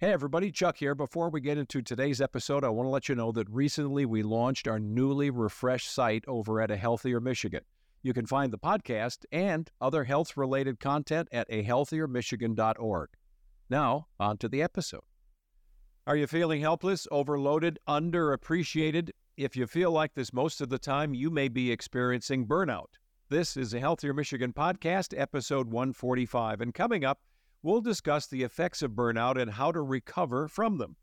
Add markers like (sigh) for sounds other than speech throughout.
Hey, everybody, Chuck here. Before we get into today's episode, I want to let you know that recently we launched our newly refreshed site over at A Healthier Michigan. You can find the podcast and other health related content at ahealthiermichigan.org. Now, on to the episode. Are you feeling helpless, overloaded, underappreciated? If you feel like this most of the time, you may be experiencing burnout. This is a Healthier Michigan podcast, episode 145. And coming up, we'll discuss the effects of burnout and how to recover from them.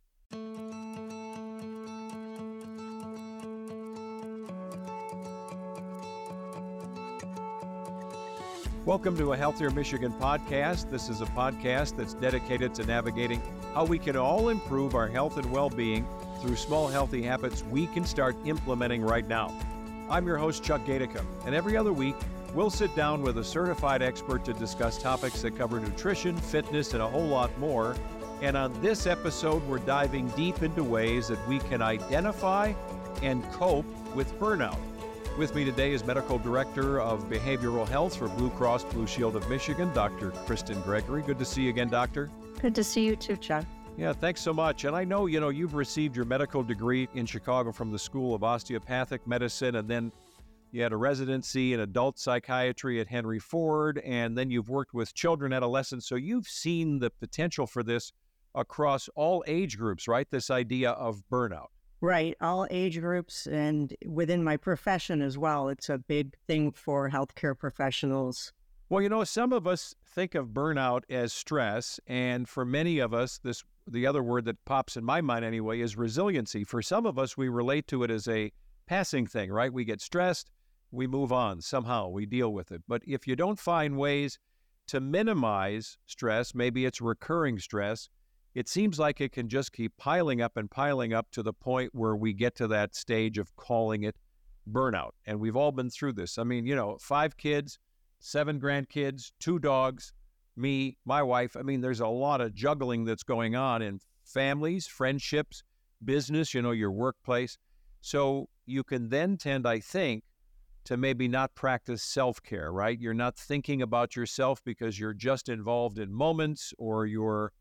Welcome to a Healthier Michigan podcast. This is a podcast that's dedicated to navigating how we can all improve our health and well being through small, healthy habits we can start implementing right now. I'm your host, Chuck Gaidica, and every other week, We'll sit down with a certified expert to discuss topics that cover nutrition, fitness, and a whole lot more. And on this episode, we're diving deep into ways that we can identify and cope with burnout. With me today is Medical Director of Behavioral Health for Blue Cross Blue Shield of Michigan, Dr. Kristyn Gregory. Good to see you again, Doctor. Good to see you too, Chuck. Yeah, thanks so much. And I know, you know, you've received your medical degree in Chicago from the School of Osteopathic Medicine and then you had a residency in adult psychiatry at Henry Ford, and then you've worked with children, adolescents. So you've seen the potential for this across all age groups, right? This idea of burnout. Right, all age groups, and within my profession as well. It's a big thing for healthcare professionals. Well, you know, some of us think of burnout as stress, and for many of us, this the other word that pops in my mind anyway is resiliency. For some of us, we relate to it as a passing thing, right? We get stressed, we move on somehow, we deal with it. But if you don't find ways to minimize stress, maybe it's recurring stress, it seems like it can just keep piling up and piling up to the point where we get to that stage of calling it burnout. And we've all been through this. I mean, you know, five kids, seven grandkids, two dogs, me, my wife. I mean, there's a lot of juggling that's going on in families, friendships, business, you know, your workplace. So you can then tend, I think, to maybe not practice self care, right? You're not thinking about yourself because you're just involved in moments or you're,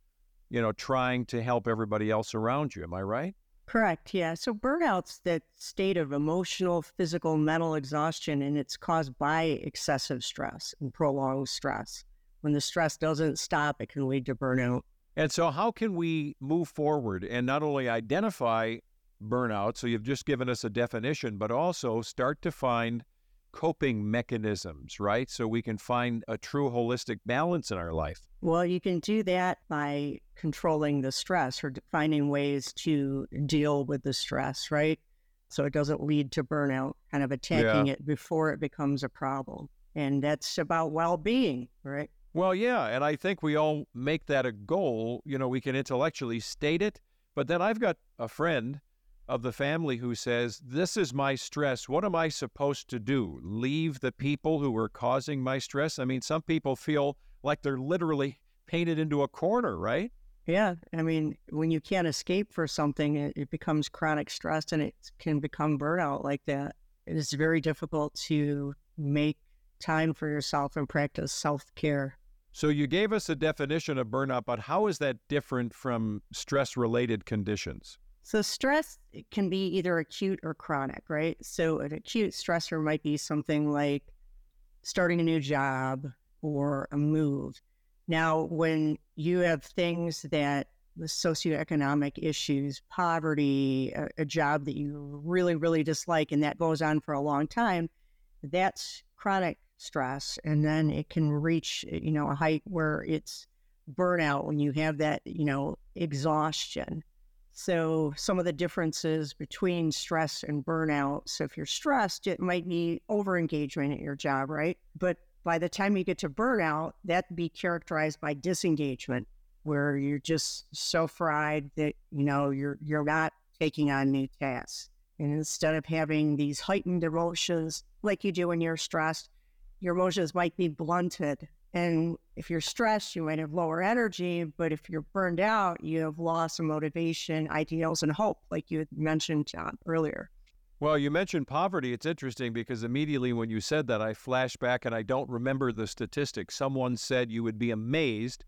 you know, trying to help everybody else around you. Am I right? Correct. Yeah. So burnout's that state of emotional, physical, mental exhaustion, and it's caused by excessive stress and prolonged stress. When the stress doesn't stop, it can lead to burnout. And so, how can we move forward and not only identify burnout? So, you've just given us a definition, but also start to find coping mechanisms, right? So we can find a true holistic balance in our life. Well, you can do that by controlling the stress or finding ways to deal with the stress, right? So it doesn't lead to burnout, kind of attacking yeah. it before it becomes a problem. And that's about well being, right? Well, yeah. And I think we all make that a goal. You know, we can intellectually state it. But then I've got a friend of the family who says, This is my stress. What am I supposed to do? Leave the people who are causing my stress? I mean, some people feel like they're literally painted into a corner, right? Yeah. I mean, when you can't escape for something, it, it becomes chronic stress and it can become burnout like that. It is very difficult to make time for yourself and practice self care. So, you gave us a definition of burnout, but how is that different from stress related conditions? So stress eh, can be either acute or chronic, right? So an acute stressor might be something like starting a new job or a move. Now, when you have things that the socioeconomic issues, poverty, a, a, job that you really, really dislike, and that goes on for a long time, that's chronic stress. And then it can reach, eh, you know, a height where it's burnout when you have that, you know, exhaustion. So, some of the differences between stress and burnout. So, if you're stressed, it might be over engagement at your job, right? But by the time you get to burnout, that'd be characterized by disengagement, where you're just so fried that you know you're you're not taking on new tasks. And instead of having these heightened emotions like you do when you're stressed, your emotions might be blunted and if you're stressed, you might have lower energy, but if you're burned out, you have loss of motivation, ideals, and hope, like you mentioned, John, earlier. Well, you mentioned poverty. It's interesting because immediately when you said that, I flash back and I don't remember the statistics. Someone said you would be amazed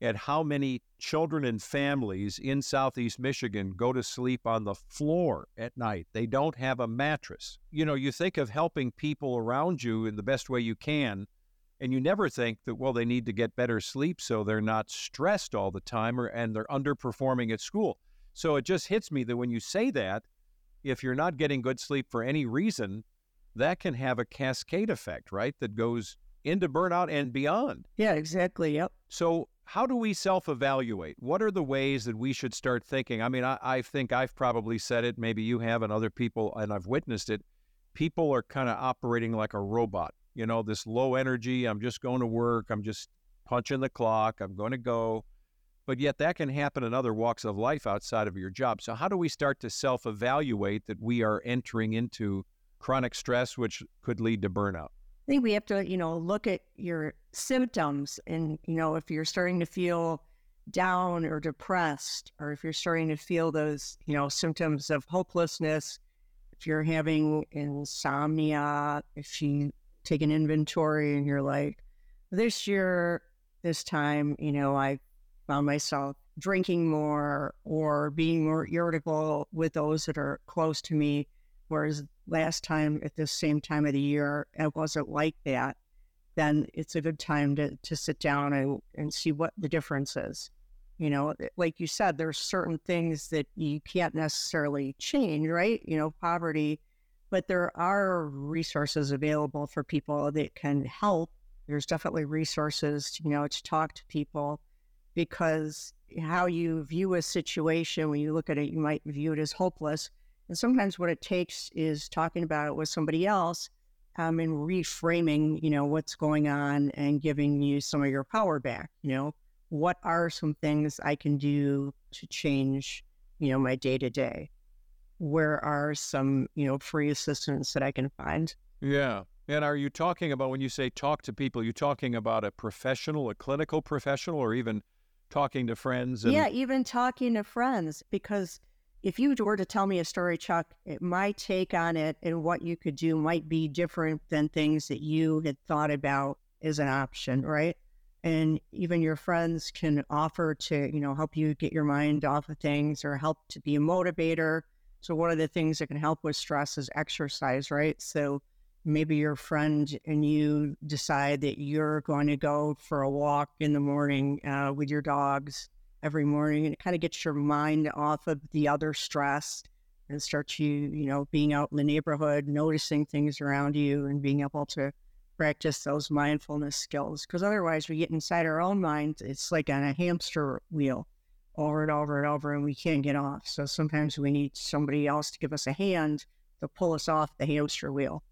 at how many children and families in Southeast Michigan go to sleep on the floor at night. They don't have a mattress. You know, you think of helping people around you in the best way you can, and you never think that, well, they need to get better sleep so they're not stressed all the time or, and they're underperforming at school. So it just hits me that when you say that, if you're not getting good sleep for any reason, that can have a cascade effect, right? That goes into burnout and beyond. Yeah, exactly. Yep. So, how do we self evaluate? What are the ways that we should start thinking? I mean, I, I, think I've probably said it, maybe you have, and other people, and I've witnessed it. People are kind of operating like a robot. You know, this low energy, I'm just going to work, I'm just punching the clock, I'm going to go. But yet, that can happen in other walks of life outside of your job. So, how do we start to self evaluate that we are entering into chronic stress, which could lead to burnout? I think we have to, you know, look at your symptoms and, you know, if you're starting to feel down or depressed, or if you're starting to feel those, you know, symptoms of hopelessness, if you're having insomnia, if you take an inventory and you're like, this year, this time, you know, I found myself drinking more or being more irritable with those that are close to me Whereas last time at this same time of the year, it wasn't like that. Then it's a good time to, to sit down and, and see what the difference is. You know, eh, like you said, there's certain things that you can't necessarily change, right? You know, poverty, but there are resources available for people that can help. There's definitely resources, to, you know, to talk to people because how you view a situation when you look at it, you might view it as hopeless and sometimes what it takes is talking about it with somebody else um, and reframing, you know, what's going on and giving you some of your power back. You know, what are some things I can do to change, you know, my day to day? Where are some, you know, free assistance that I can find? Yeah. And are you talking about when you say talk to people, you talking about a professional, a clinical professional, or even talking to friends? And... Yeah, even talking to friends because if you were to tell me a story, Chuck, my take on it and what you could do might be different than things that you had thought about as an option, right? And even your friends can offer to, you know, help you get your mind off of things or help to be a motivator. So one of the things that can help with stress is exercise, right? So maybe your friend and you decide that you're going to go for a walk in the morning uh, with your dogs every morning and it kind of gets your mind off of the other stress and starts you, you know, being out in the neighborhood, noticing things around you and being able to practice those mindfulness skills. Because otherwise, we get inside our own minds. it's like on a hamster wheel over and over and over, and we can't get off. So sometimes we need somebody else to give us a hand to pull us off the hamster wheel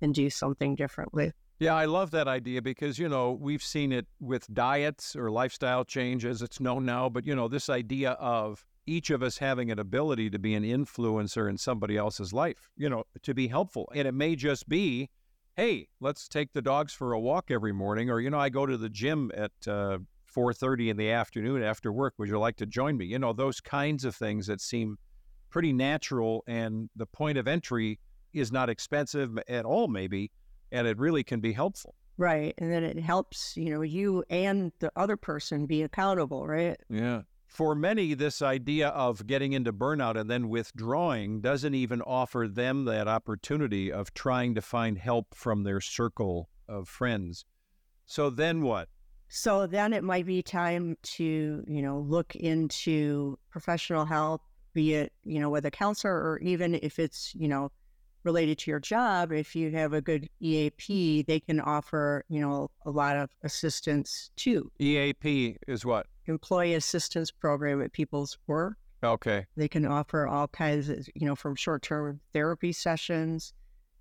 and do something differently. Yeah, I love that idea because, you know, we've seen it with diets or lifestyle change as it's known now. But, you know, this idea of each of us having an ability to be an influencer in somebody else's life, you know, to be helpful. And it may just be, hey, let's take the dogs for a walk every morning. Or, you know, I go to the gym at uh, 4.30 in the afternoon after work. Would you like to join me? You know, those kinds of things that seem pretty natural. And the point of entry is not expensive at all, maybe and it really can be helpful. Right. And then it helps, you know, you and the other person be accountable, right? Yeah. For many, this idea of getting into burnout and then withdrawing doesn't even offer them that opportunity of trying to find help from their circle of friends. So then what? So then it might be time to, you know, look into professional help, be it, you know, with a counselor or even if it's, you know, related to your job, if you have a good EAP, they can offer, you know, a lot of assistance too. EAP is what? Employee Assistance Program at People's Work. Okay. They can offer all kinds of, you know, from short term therapy sessions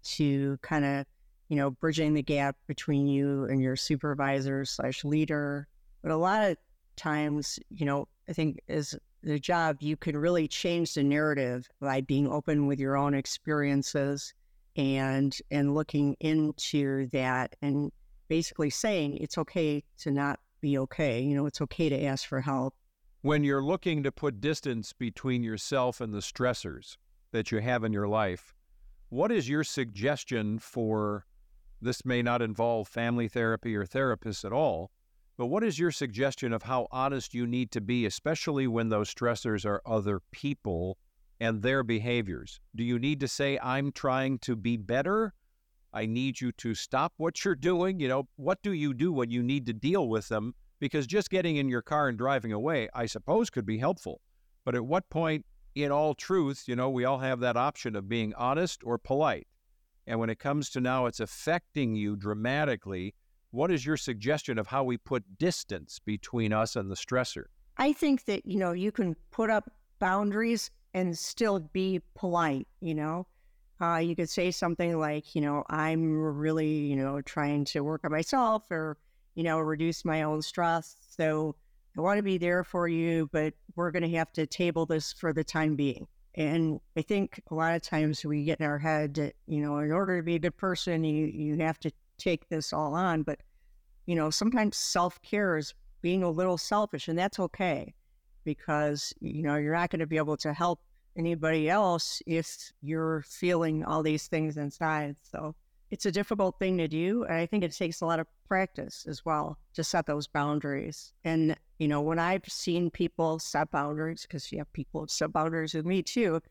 to kind of, you know, bridging the gap between you and your supervisor slash leader. But a lot of times, you know, I think as the job, you can really change the narrative by being open with your own experiences and and looking into that and basically saying it's okay to not be okay. You know, it's okay to ask for help. When you're looking to put distance between yourself and the stressors that you have in your life, what is your suggestion for this may not involve family therapy or therapists at all, But what is your suggestion of how honest you need to be, especially when those stressors are other people and their behaviors? Do you need to say, I'm trying to be better? I need you to stop what you're doing. You know, what do you do when you need to deal with them? Because just getting in your car and driving away, I suppose, could be helpful. But at what point, in all truth, you know, we all have that option of being honest or polite. And when it comes to now it's affecting you dramatically, what is your suggestion of how we put distance between us and the stressor? I think that, you know, you can put up boundaries and still be polite, you know. Uh, you could say something like, you know, I'm really, you know, trying to work on myself or, you know, reduce my own stress. So I want to be there for you, but we're going to have to table this for the time being. And I think a lot of times we get in our head that, you know, in order to be a good person, you, you have to take this all on. But, you know, sometimes self care is being a little selfish, and that's okay because, you know, you're not going to be able to help anybody else if you're feeling all these things inside. So it's a difficult thing to do. And I think it takes a lot of practice as well to set those boundaries. And, you know, when I've seen people set boundaries, because you have people set boundaries with me too,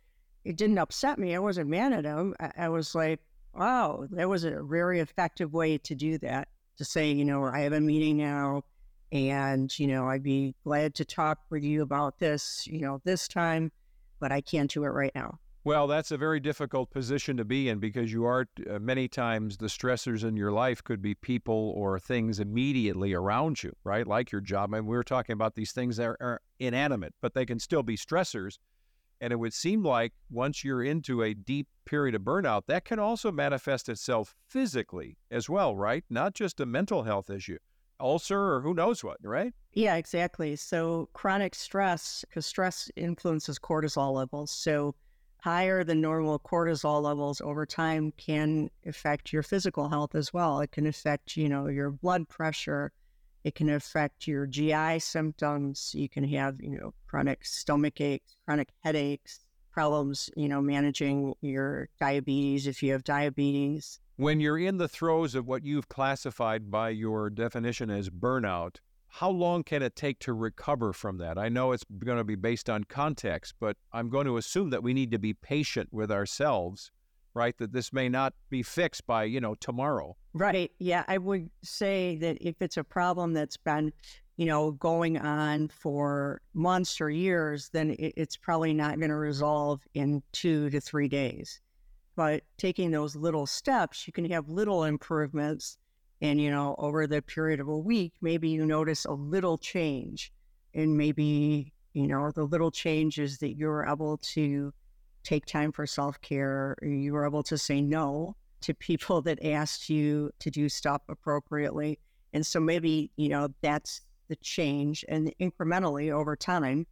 it didn't upset me. I wasn't mad at them. I, I was like, wow, that was a very effective way to do that. To say, you know, I have a meeting now and, you know, I'd be glad to talk with you about this, you know, this time, but I can't do it right now. Well, that's a very difficult position to be in because you are uh, many times the stressors in your life could be people or things immediately around you, right? Like your job. I and mean, we were talking about these things that are, are inanimate, but they can still be stressors. And it would seem like once you're into a deep period of burnout, that can also manifest itself physically as well, right? Not just a mental health issue, ulcer or who knows what, right? Yeah, exactly. So chronic stress, because stress influences cortisol levels. So higher than normal cortisol levels over time can affect your physical health as well. It can affect, you know, your blood pressure. It can affect your GI symptoms. You can have, you know, chronic stomach aches, chronic headaches, problems, you know, managing your diabetes if you have diabetes. When you're in the throes of what you've classified by your definition as burnout, how long can it take to recover from that? I know it's going to be based on context, but I'm going to assume that we need to be patient with ourselves, right? That this may not be fixed by, you know, tomorrow. Right. Yeah. I would say that if it's a problem that's been, you know, going on for months or years, then it's probably not going to resolve in two to three days. But taking those little steps, you can have little improvements and, you know, over the period of a week, maybe you notice a little change. And maybe, you know, the little changes that you're able to take time for self care, you were able to say no to people (laughs) that asked you to do stuff appropriately. And so maybe, you know, that's the change. And incrementally over time,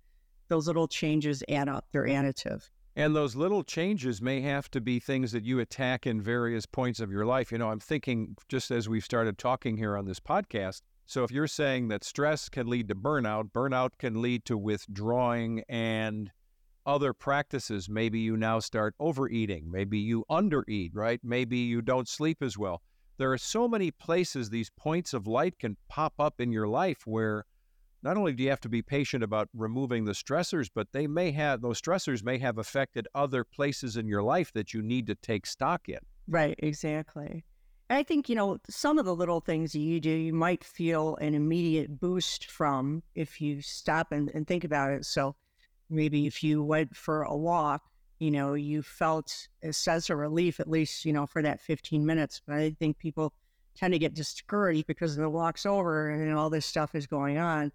those little changes add up, they're additive. And those little changes may have to be things that you attack in various points of your life. You know, I'm thinking just as we've started talking here on this podcast. So if you're saying that stress can lead to burnout, burnout can lead to withdrawing and other practices. Maybe you now start overeating. Maybe you undereat, right? Maybe you don't sleep as well. There are so many places these points of light can pop up in your life where not only do you have to be patient about removing the stressors, but they may have those stressors may have affected other places in your life that you need to take stock in. Right, exactly. I think, you know, some of the little things you do, you might feel an immediate boost from if you stop and, and think about it. So maybe if you went for a walk, you know, you felt a sense of relief, at least, you know, for that 15 minutes. But I think people tend to get discouraged because the walk's over and all this stuff is going on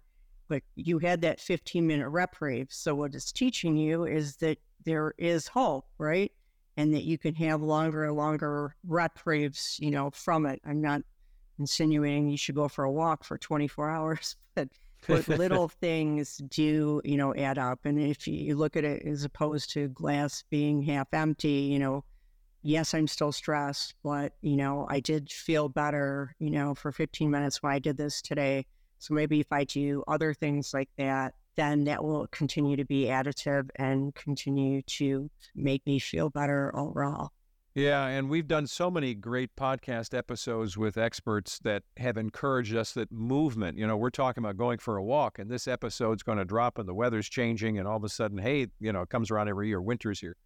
but you had that 15 minute reprieve. So, what it's teaching you is that there is hope, right? And that you can have longer and longer reprieves, you know, from it. I'm not insinuating you should go for a walk for 24 (laughs) hours, but, but little (laughs) things do, you know, add up. And if you look at it as opposed to glass being half empty, you know, yes, I'm still stressed, but, you know, I did feel better, you know, for 15 minutes when I did this today so maybe if I do other things like that, then that will continue to be additive and continue to make me feel better overall. Yeah, and we've done so many great podcast episodes with experts that have encouraged us that movement, you know, we're talking about going for a walk, and this episode's going to drop and the weather's changing, and all of a sudden, hey, you know, it comes around every year, winter's here.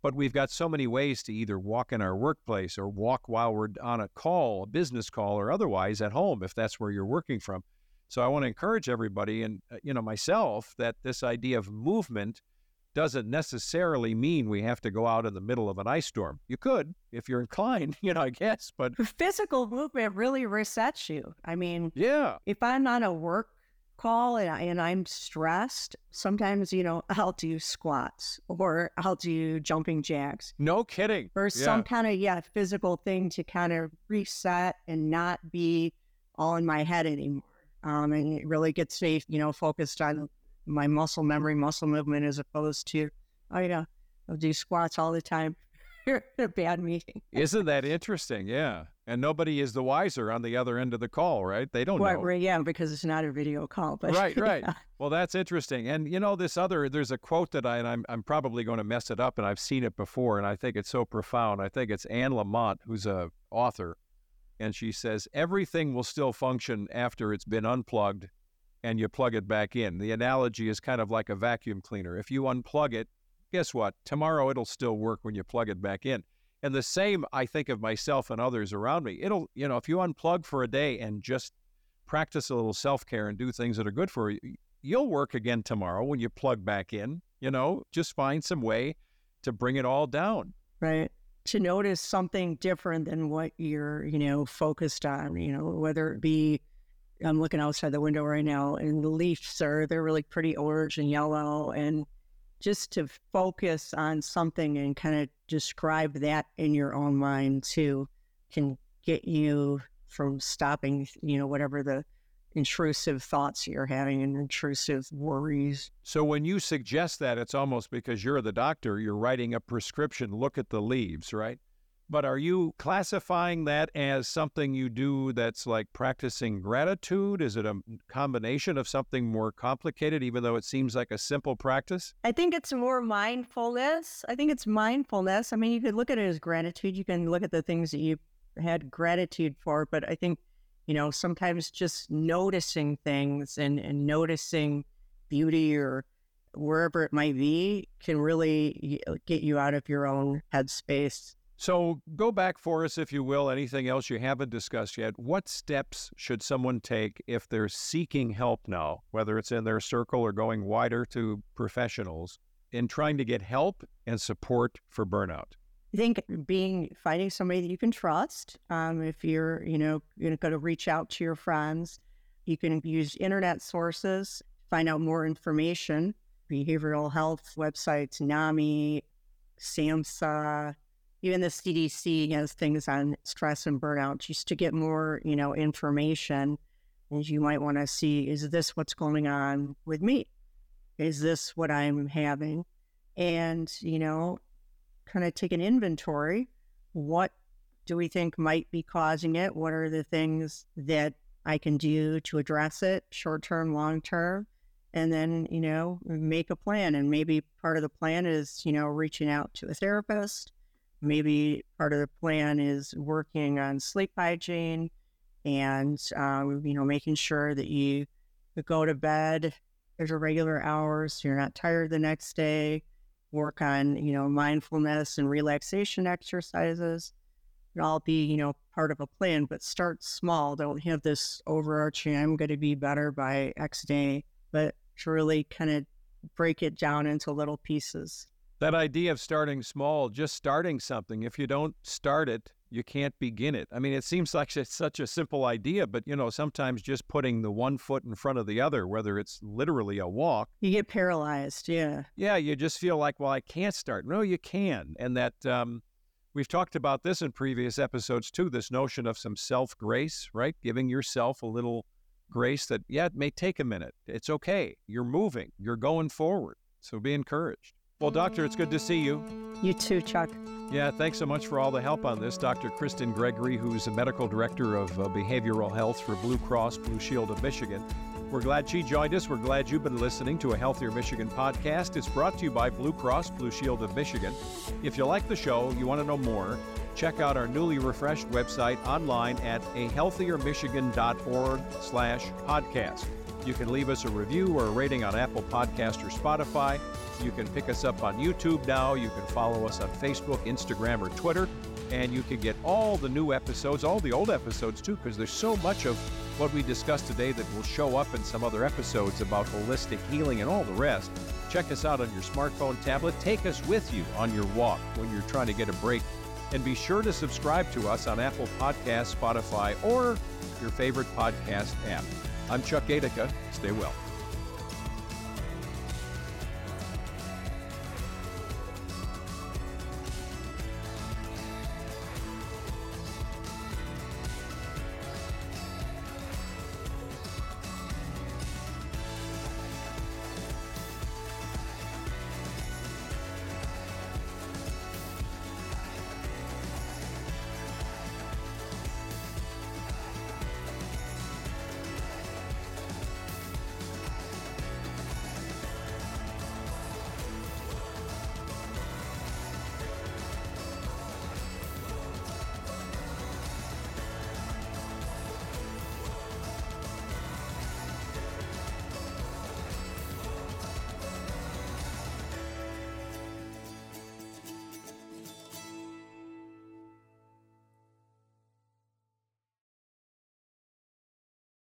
But we've got so many ways to either walk in our workplace or walk while we're on a call, a business call, or otherwise at home, if that's where you're working from. So I want to encourage everybody, and, uh, you know, myself, that this idea of movement doesn't necessarily mean we have to go out in the middle of an ice storm. You could if you're inclined, (laughs) you know, I guess, but physical movement really resets you. I mean, yeah. If I'm on a work call and, I, and I'm stressed, sometimes, you know, I'll do squats or I'll do jumping jacks. No kidding. Or yeah. some kind of, yeah, physical thing to kind of reset and not be all in my head anymore. Um, and it really gets me, you know, focused on my muscle memory, muscle movement, as opposed to, oh yeah, I'll do squats all the time. (laughs) a bad meeting. Isn't that interesting? Yeah. And nobody is the wiser on the other end of the call, right? They don't well, know. Yeah, because it's not a video call. But right, (laughs) right. Yeah. Well, that's interesting. And you know, this other there's a quote that I and I'm I'm probably going to mess it up, and I've seen it before, and I think it's so profound. I think it's Anne Lamott, who's a author, and she says everything will still function after it's been unplugged and you plug it back in. The analogy is kind of like a vacuum cleaner. If you unplug it, guess what? Tomorrow it'll still work when you plug it back in. And the same, I think of myself and others around me. It'll, you know, if you unplug for a day and just practice a little self care and do things that are good for you, you'll work again tomorrow when you plug back in. You know, just find some way to bring it all down. Right. To notice something different than what you're, you know, focused on, you know, whether it be I'm looking outside the window right now, and the leaves are they're really pretty orange and yellow, and just to focus on something and kind of describe that in your own mind too can get you from stopping, you know, whatever the intrusive thoughts you're having and intrusive worries. So when you suggest that, it's almost because you're the doctor, you're writing a prescription, look at the leaves, right? But are you classifying that as something you do that's like practicing gratitude? Is it a combination of something more complicated, even though it seems like a simple practice? I think it's more mindfulness. I think it's mindfulness. I mean, you could look at it as gratitude. You can look at the things that you had gratitude for, but I think, you know, sometimes just noticing things and, and noticing beauty or wherever it might be can really uh, get you out of your own headspace. So go back for us, if you will, anything else you haven't discussed yet. What steps should someone take if they're seeking help now, whether it's in their circle or going wider to professionals, in trying to get help and support for burnout? Think being finding somebody that you can trust. Um, if you're, you know, you're going to reach out to your friends, you can use internet sources, find out more information. Behavioral health websites, NAMI, SAMHSA, even the CDC has things on stress and burnout just to get more, you know, information. And you might want to see, is this what's going on with me? Is this what I'm having? And, you know, kind of take an inventory. What do we think might be causing it? What are the things that I can do to address it, short term, long term? And then, you know, make a plan. And maybe part of the plan is, you know, reaching out to a therapist maybe part of the plan is working on sleep hygiene and um, you know making sure that you go to bed at regular hours so you're not tired the next day work on you know mindfulness and relaxation exercises. It all be you know part of a plan but start small. Don't have this overarching i'm going to be better by x day but to really kind of break it down into little pieces. That idea of starting small, just starting something, if you don't start it, you can't begin it. I mean, it seems like it's such a simple idea, but you know, sometimes just putting the one foot in front of the other, whether it's literally a walk, you get paralyzed. Yeah. Yeah. You just feel like, well, I can't start. No, you can. And that, um, we've talked about this in previous episodes too this notion of some self grace, right? Giving yourself a little grace that, yeah, it may take a minute. It's okay. You're moving, you're going forward. So be encouraged. Well, Doctor, it's good to see you. You too, Chuck. Yeah, thanks so much for all the help on this. Dr. Kristyn Gregory, who's the medical director of uh, behavioral health for Blue Cross Blue Shield of Michigan. We're glad she joined us. We're glad you've been listening to a Healthier Michigan podcast. It's brought to you by Blue Cross Blue Shield of Michigan. If you like the show, you want to know more, check out our newly refreshed website online at ahealthiermichigan.org slash podcast. You can leave us a review or a rating on Apple Podcast or Spotify. You can pick us up on YouTube now. You can follow us on Facebook, Instagram, or Twitter. And you can get all the new episodes, all the old episodes too, because there's so much of what we discussed today that will show up in some other episodes about holistic healing and all the rest. Check us out on your smartphone, tablet. Take us with you on your walk when you're trying to get a break. And be sure to subscribe to us on Apple Podcasts, Spotify, or your favorite podcast app. I'm Chuck Gaidica. Stay well.